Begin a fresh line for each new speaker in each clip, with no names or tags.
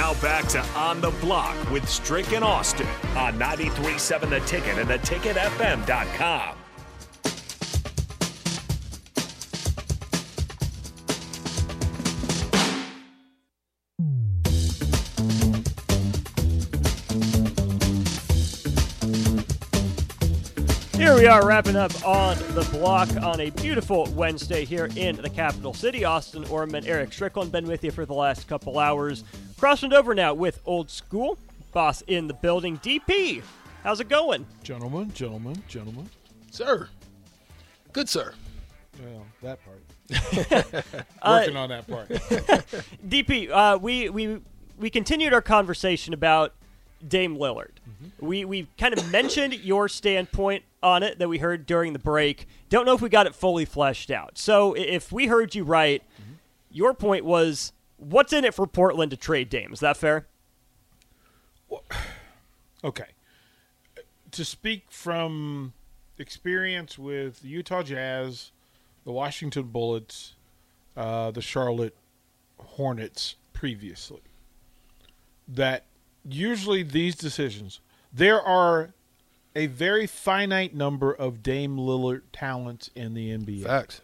Now back to On the Block with Strick and Austin on 93.7 The Ticket and theticketfm.com.
Here we are wrapping up on the block on a beautiful Wednesday here in the capital city. Austin Orman, Eric Strickland, been with you for the last couple hours. Crossing over now with Old School, boss in the building. DP, how's it going?
Gentlemen, gentlemen, gentlemen.
Sir. Good sir.
Well, that part. Working on that part.
DP, uh, we we we continued our conversation about Dame Lillard.
Mm-hmm.
We we kind of mentioned your standpoint on it that we heard during the break. Don't know if we got it fully fleshed out. So if we heard you right,
Mm-hmm.
your point was what's in it for Portland to trade Dame? Is that fair?
Okay. To speak from experience with the Utah Jazz, the Washington Bullets, uh, the Charlotte Hornets previously, that usually these decisions, there are a very finite number of Dame Lillard talents in the NBA.
Facts.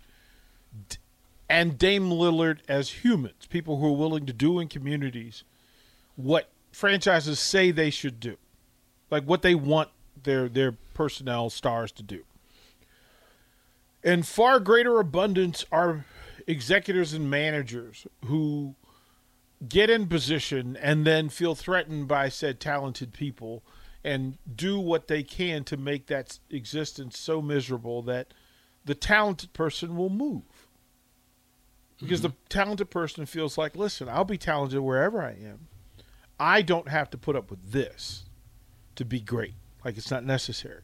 And Dame Lillard as humans, people who are willing to do in communities what franchises say they should do, like what they want their their personnel stars to do. In far greater abundance are executives and managers who get in position and then feel threatened by said talented people and do what they can to make that existence so miserable that the talented person will move because the talented person feels like, listen, I'll be talented wherever I am. I don't have to put up with this to be great. Like it's not necessary.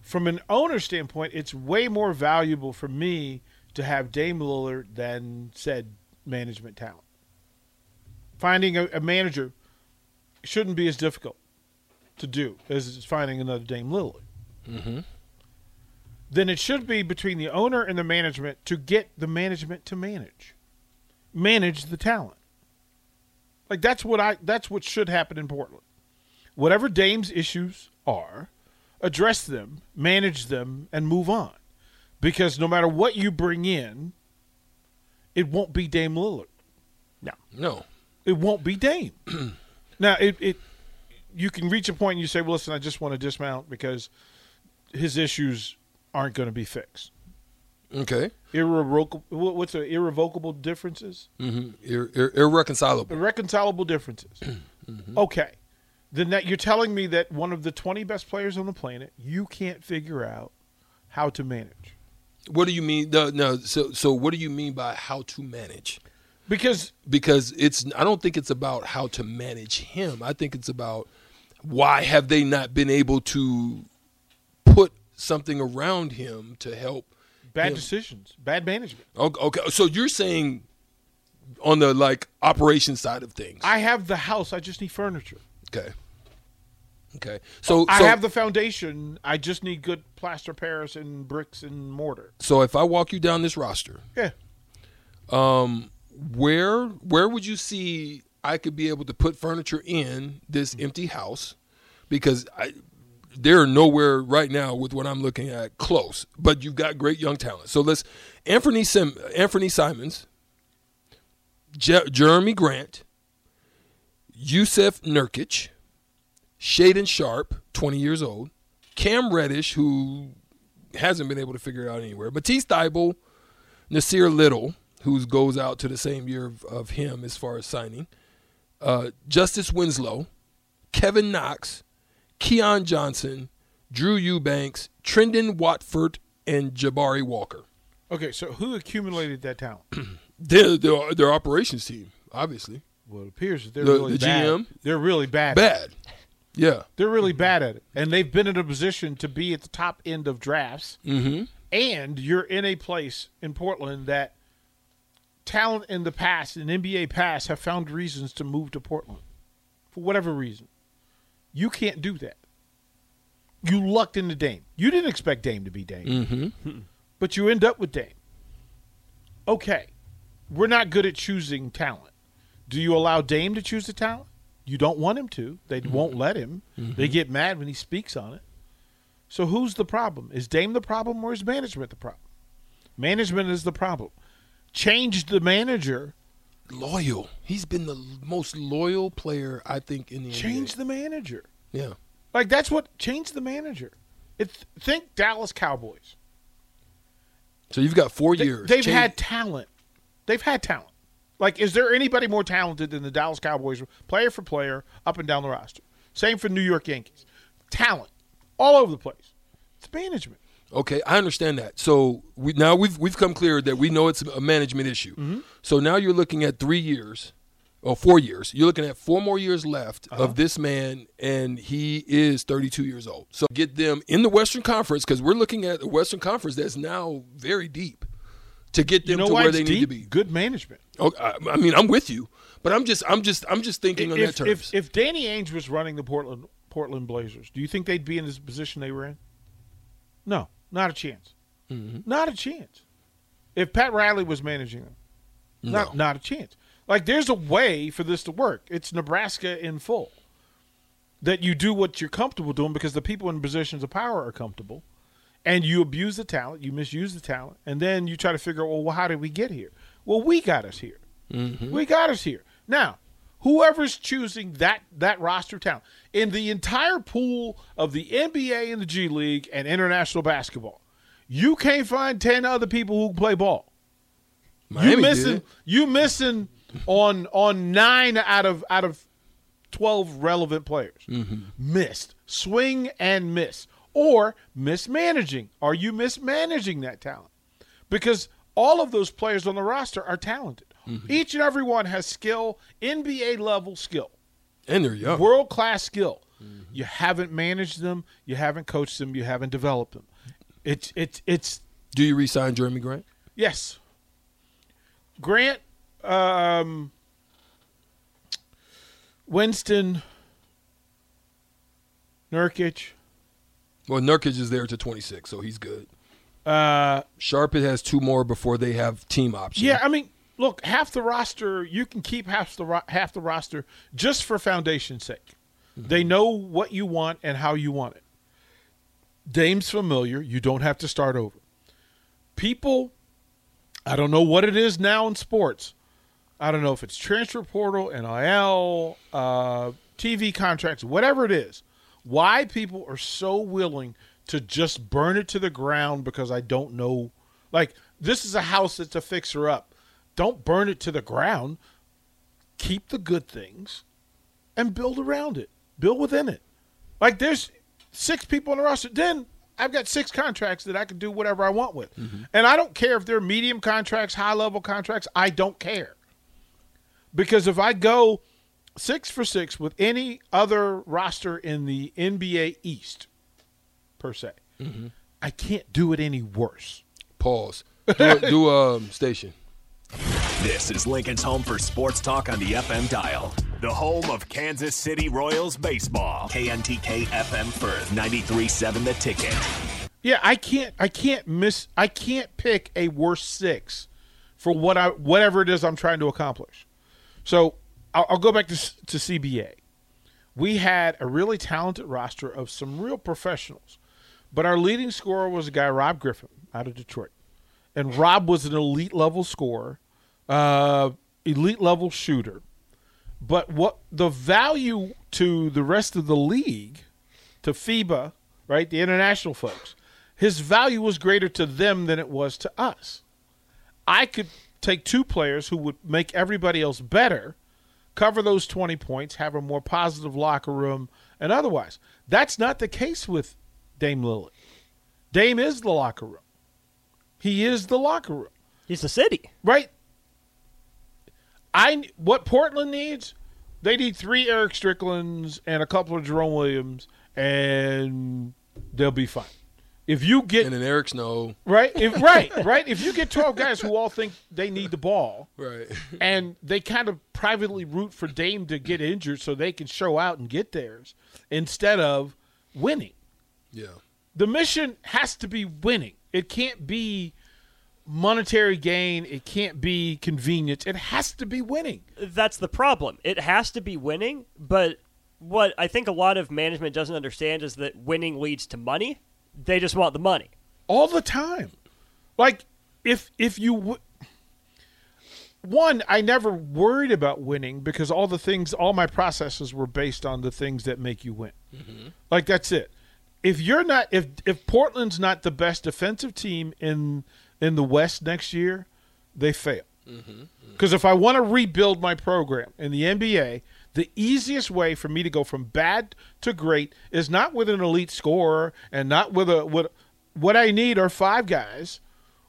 From an owner standpoint, it's way more valuable for me to have Dame Lillard than said management talent. Finding a, a manager shouldn't be as difficult to do as finding another Dame Lillard mm-hmm. Then it should be between the owner and the management to get the management to manage manage the talent like that's what i that's what should happen in portland whatever dame's issues are address them manage them and move on because no matter what you bring in it won't be dame lillard
No.
No.
it won't be Dame. now it, it you can reach a point and you say, Well listen, I just want to dismount because his issues aren't going to be fixed.
Okay.
Irrevocable what's the irrevocable differences?
Mm-hmm. Ir- ir- irreconcilable.
Irreconcilable differences. Okay. Then that you're telling me that one of the 20 best players on the planet you can't figure out how to manage.
What do you mean? No, no. So, so what do you mean by how to manage?
Because
Because it's. I don't think it's about how to manage him. I think it's about why have they not been able to something around him to help.
bad
him?
decisions, bad management.
Okay, okay. So you're saying on the like operation side of things.
I have the house, I just need furniture.
okay. Okay. So
I
so,
have the foundation. I just need good plaster Paris and bricks and mortar.
so if I walk you down this roster,
Yeah.
um, where where would you see I could be able to put furniture in this empty house? Because I they're nowhere right now with what I'm looking at close. But you've got great young talent. So let's Anthony Sim, Anthony Simons, Je- Jerami Grant, Jusuf Nurkic, Shaedon Sharpe, 20 years old, Cam Reddish, who hasn't been able to figure it out anywhere, Matisse Thybulle, Nassir Little, who goes out to the same year of, of him as far as signing, uh, Justice Winslow, Kevin Knox, Keon Johnson, Drew Eubanks, Trendon Watford, and Jabari Walker.
Okay, so who accumulated that talent?
They're, they're their operations team, obviously.
Well, it appears that they're
The-
really
the
bad.
GM?
They're really bad.
Bad. Yeah.
They're really bad at it, and they've been in a position to be at the top end of drafts.
Mm-hmm.
And you're in a place in Portland that talent in the past, in NBA past, have found reasons to move to Portland for whatever reason. You can't do that. You lucked into Dame. You didn't expect Dame to be Dame.
Mm-hmm.
but you end up with Dame. Okay, we're not good at choosing talent. Do you allow Dame to choose the talent? You don't want him to. They won't let him. They get mad when he speaks on it. So who's the problem? Is Dame the problem or is management the problem? Management is the problem. Change the manager.
Loyal. He's been the most loyal player I think in the
Change
NBA.
the manager.
Yeah.
Like that's what change the manager. It, think Dallas Cowboys.
So you've got four
They,
years.
They've
Change-
had talent. They've had talent. Like, is there anybody more talented than the Dallas Cowboys, player for player, up and down the roster? Same for New York Yankees. Talent all over the place. It's management.
Okay, I understand that. So we now we've we've come clear that we know it's a management issue.
Mm-hmm.
So now you're looking at three years, or four years. You're looking at four more years left
Uh-huh.
of this man, and he is 32 years old. So get them in the Western Conference because we're looking at a Western Conference that's now very deep. To get them
You know
to where they
deep?
need to be.
Good management.
Oh, I, I mean, I'm with you, but I'm just, I'm just, I'm just thinking on that
If,
terms.
if, if Danny Ainge was running the Portland Portland Blazers, do you think they'd be in this position they were in? No, not a chance.
Mm-hmm.
Not a chance. If Pat Riley was managing them, not
No.
not a chance. Like there's a way for this to work. It's Nebraska in full. That you do what you're comfortable doing because the people in positions of power are comfortable, and you abuse the talent, you misuse the talent, and then you try to figure out, well, how did we get here? Well, we got us here. We got us here. Now, whoever's choosing that that roster talent in the entire pool of the NBA and the G League and international basketball, you can't find ten other people who play ball
Miami
you
did
missing
it.
you missing on on nine out of out of twelve relevant players. Mm-hmm. Missed swing and miss or mismanaging. Are you mismanaging that talent? Because all of those players on the roster are talented. Each and every one has skill, NBA level skill,
and they're young.
world class skill. You haven't managed them, you haven't coached them, you haven't developed them. It's it's it's
Do you resign Jerami Grant?
Yes. Grant, um, Winston, Nurkic,
Well, Nurkic is there to 26, so he's good.
uh,
Sharpet has two more before they have team option.
yeah. I mean, look, half the roster you can keep half the ro- half the roster just for foundation's sake. They know what you want and how you want it. Dame's familiar. You don't have to start over. People, I don't know what it is now in sports. I don't know if it's transfer portal, NIL, uh, TV contracts, whatever it is. Why people are so willing to just burn it to the ground because I don't know. Like, this is a house that's a fixer up. Don't burn it to the ground. Keep the good things and build around it, build within it. Like, there's six people on the roster. Then I've got six contracts that I can do whatever I want with. And I don't care if they're medium contracts, high level contracts. I don't care. Because if I go six for six with any other roster in the NBA East, per se, I can't do it any worse.
Pause. Do, a, do um station.
This is Lincoln's home for sports talk on the FM dial. The home of Kansas City Royals baseball. KNTK FM Firth, 93.7 The Ticket.
Yeah, I can't. I can't miss. I can't pick a worse six for what I whatever it is I'm trying to accomplish. So I'll, I'll go back to to CBA. We had a really talented roster of some real professionals, but our leading scorer was a guy Rob Griffin out of Detroit, and Rob was an elite level scorer, uh, elite level shooter. But what the value to the rest of the league, to FIBA, right, the international folks, his value was greater to them than it was to us. I could take two players who would make everybody else better, cover those 20 points, have a more positive locker room, and otherwise. That's not the case with Dame Lillard. Dame is the locker room. He is the locker room
He's the city.
right? I what Portland needs, they need three Eric Stricklands and a couple of Jerome Williams, and they'll be fine. If you get
And an Eric Snow.
right, if, right, right, if you get twelve guys who all think they need the ball,
Right.
and they kind of privately root for Dame to get injured so they can show out and get theirs instead of winning
Yeah.
the mission has to be winning. It can't be monetary gain. It can't be convenience. It has to be winning.
That's the problem. It has to be winning, but what I think a lot of management doesn't understand is that winning leads to money. They just want the money.
all the time. Like if if you w- one, I never worried about winning because all the things, all my processes were based on the things that make you win. Mm-hmm. Like that's it. If you're not, if if Portland's not the best defensive team in in the West next year, they fail. Mm-hmm, mm-hmm. Because if I want to rebuild my program in the NBA, the easiest way for me to go from bad to great is not with an elite scorer and not with a what what I need are five guys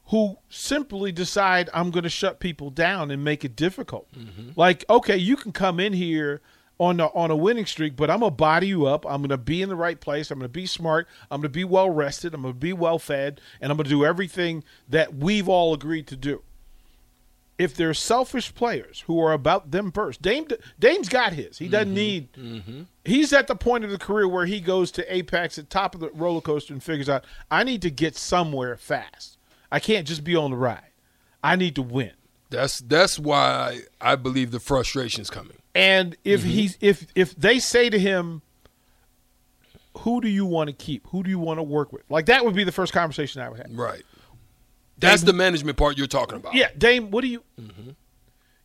who simply decide I'm going to shut people down and make it difficult. Mm-hmm. Like, okay, you can come in here on a, on a winning streak, but I'm gonna body you up. I'm gonna be in the right place. I'm gonna be smart. I'm gonna be well rested. I'm gonna be well fed, and I'm gonna do everything that we've all agreed to do if they're selfish players who are about them first, Dame Dame's got his. He doesn't mm-hmm. need. Mm-hmm. He's at the point of the career where he goes to apex at top of the roller coaster and figures out I need to get somewhere fast. I can't just be on the ride. I need to win.
That's that's why I believe the frustration's coming.
And if mm-hmm. he's if if they say to him, "Who do you want to keep? Who do you want to work with?" Like that would be the first conversation I would have.
Right. That's the management part you're talking about.
Yeah, Dame, what do you mm-hmm.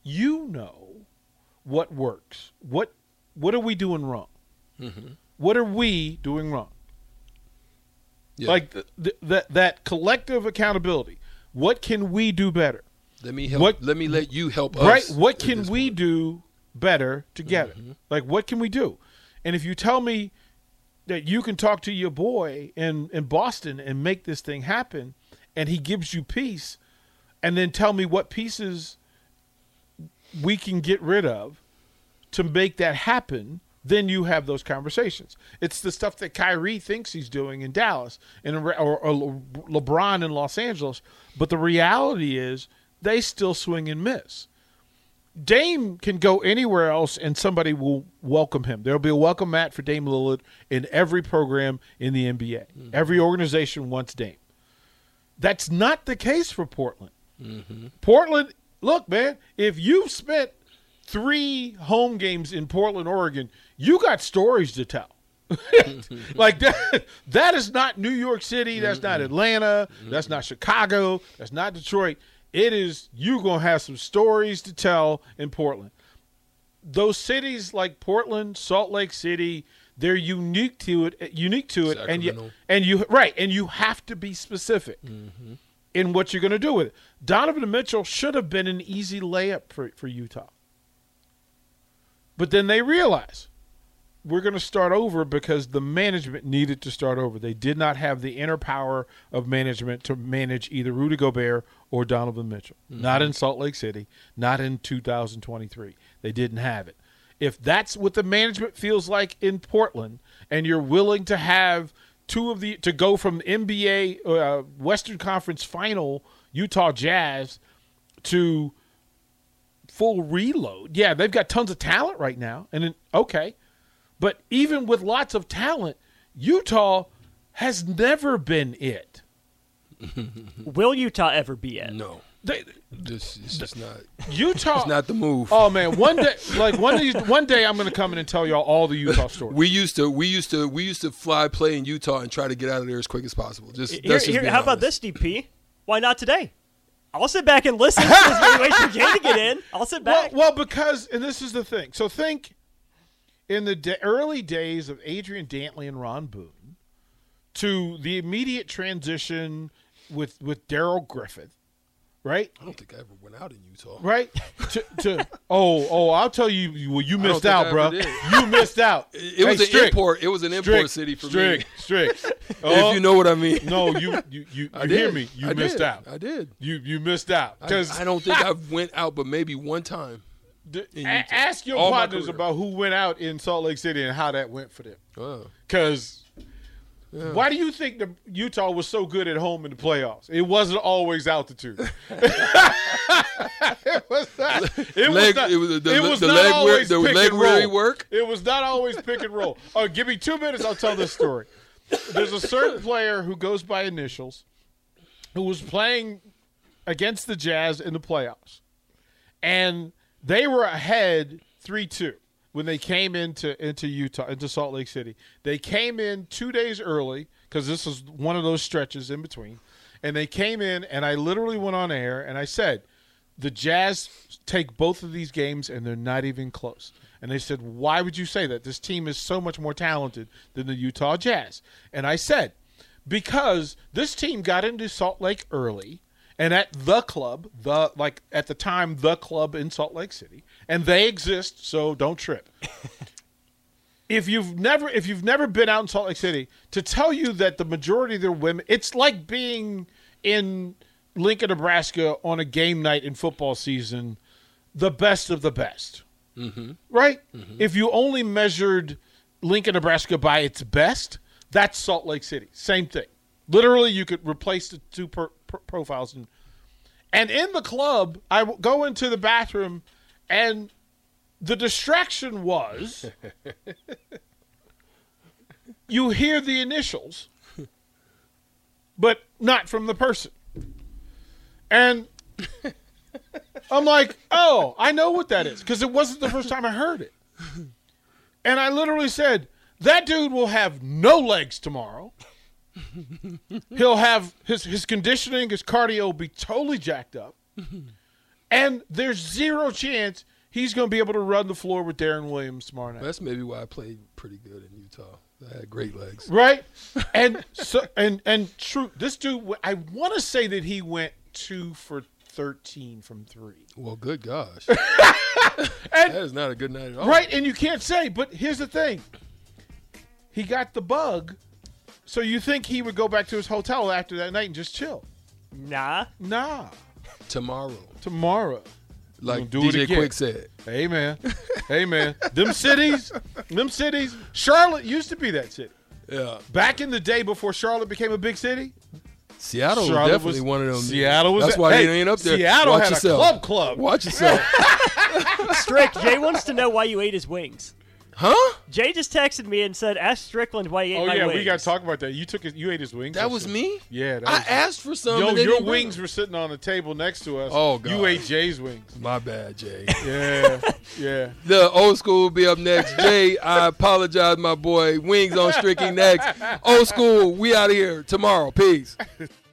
You know what works. What what are we doing wrong? Mm-hmm. What are we doing wrong?
Yeah.
Like th- th- that that collective accountability. What can we do better?
let me help.
what-
let me let you help us.
right? What can we
point.
do better together? Mm-hmm. Like what can we do? And if you tell me that you can talk to your boy in in Boston and make this thing happen and he gives you peace and then tell me what pieces we can get rid of to make that happen, then you have those conversations. It's the stuff that Kyrie thinks he's doing in Dallas and or, or LeBron in Los Angeles, but the reality is they still swing and miss. Dame can go anywhere else and somebody will welcome him. There'll be a welcome mat for Dame Lillard in every program in the NBA. Mm-hmm. Every organization wants Dame. That's not the case for Portland. Mm-hmm. Portland, look, man, if you've spent three home games in Portland, Oregon, you got stories to tell. like that that is not New York City, that's not Atlanta, that's not Chicago, that's not Detroit. It is you going to have some stories to tell in Portland. Those cities like Portland, Salt Lake City, they're unique to it, eh, unique to it and you and you right, and you have to be specific mm-hmm. in what you're going to do with it. Donovan Mitchell should have been an easy layup for, for Utah. But then they realize we're going to start over because the management needed to start over. They did not have the inner power of management to manage either Rudy Gobert or Donovan Mitchell. Not in Salt Lake City, not in 2023. They didn't have it. If that's what the management feels like in Portland, and you're willing to have two of the to go from NBA uh, Western Conference Final Utah Jazz to full reload. Yeah, they've got tons of talent right now, and then, okay, but even with lots of talent, Utah has never been it.
Will Utah ever be it?
No,
They,
this is just not.
Utah,
It's not the move.
Oh man, one day, like one of these, one day, I'm going to come in and tell y'all all the Utah stories.
We used to, we used to, we used to fly, play in Utah, and try to get out of there as quick as possible. Just,
Here,
just
here,
being
how about this, DP? Why not today? I'll sit back and listen. Since we wait for Jay to get in. I'll sit back.
well, because and this is the thing. So think in the da- early days of Adrian Dantley and Ron Boone to the immediate transition with with Darrell Griffith, right?
I don't think I ever went out in Utah.
Right? to, to oh oh, I'll tell you. you- Well, you missed
I
out, bro. You missed out.
It was
Hey,
an
Strick,
import. It was an import city for
Strick,
me.
Strick. Oh,
If you know what I mean.
no, you you you,
I
you hear me? You
I
missed
did.
out.
I did.
You you missed out because
I don't think I went out, but maybe one time.
A- ask your
All
partners about who went out in Salt Lake City and how that went for them.
Oh.
Because why do you think the Utah was so good at home in the playoffs? It wasn't always altitude. it was not. It was not,
it was the-
it was
the
not
leg
always
the
pick
leg
and roll.
work?
It was not always pick and roll. Oh, give me two minutes. I'll tell this story. There's a certain player who goes by initials who was playing against the Jazz in the playoffs, and they were ahead three two when they came into into Utah into Salt Lake City. They came in two days early because this was one of those stretches in between, and they came in and I literally went on air and I said, the Jazz take both of these games and they're not even close. And they said, why would you say that? This team is so much more talented than the Utah Jazz. And I said, because this team got into Salt Lake early and at the club, the like at the time the club in Salt Lake City, and they exist, so don't trip. if you've never if you've never been out in Salt Lake City, to tell you that the majority of their women, it's like being in Lincoln, Nebraska on a game night in football season, the best of the best. Mm-hmm. Right? Mm-hmm. If you only measured Lincoln, Nebraska by its best, that's Salt Lake City. Same thing. Literally, you could replace the two per, per, profiles. And, and in the club, I go into the bathroom, and the distraction was you hear the initials, but not from the person. And I'm like, oh, I know what that is because it wasn't the first time I heard it. And I literally said, that dude will have no legs tomorrow. He'll have his, his conditioning, his cardio will be totally jacked up. And there's zero chance he's going to be able to run the floor with Deron Williams tomorrow night.
That's maybe why I played pretty good in Utah. I had great legs.
Right? And so and and true, this dude I want to say that he went 2 for 13 from 3.
Well, good gosh. that is not a good night at all.
Right, and you can't say, but here's the thing. He got the bug, so you think he would go back to his hotel after that night and just chill.
Nah.
Nah.
Tomorrow.
Tomorrow.
Like
do
DJ
again.
Quick said.
Hey man. hey man. Them cities, them cities. Charlotte used to be that city.
Yeah.
Back in the day before Charlotte became a big city,
Seattle
Charlotte
was definitely
was-
one of them.
Seattle was
That's
a-
why
hey,
they ain't up there.
Seattle
Watch
had a
yourself.
club club.
Watch yourself.
Strick, Jay wants to know why you ate his wings.
Huh?
Jay just texted me and said, "Ask Strickland why he ate the wings.
Oh
my
yeah,
wings."
we got to talk about that. You took it. You ate his wings.
That was me?
Yeah, that
I
was
asked for some.
Yo,
and they
your
didn't bring
wings
them.
were sitting on the table next to us.
Oh, God.
You ate Jay's wings.
My bad, Jay.
Yeah, yeah.
The old school will be up next. Jay, I apologize, my boy. Wings on Stricky next. Old school, we out of here tomorrow. Peace.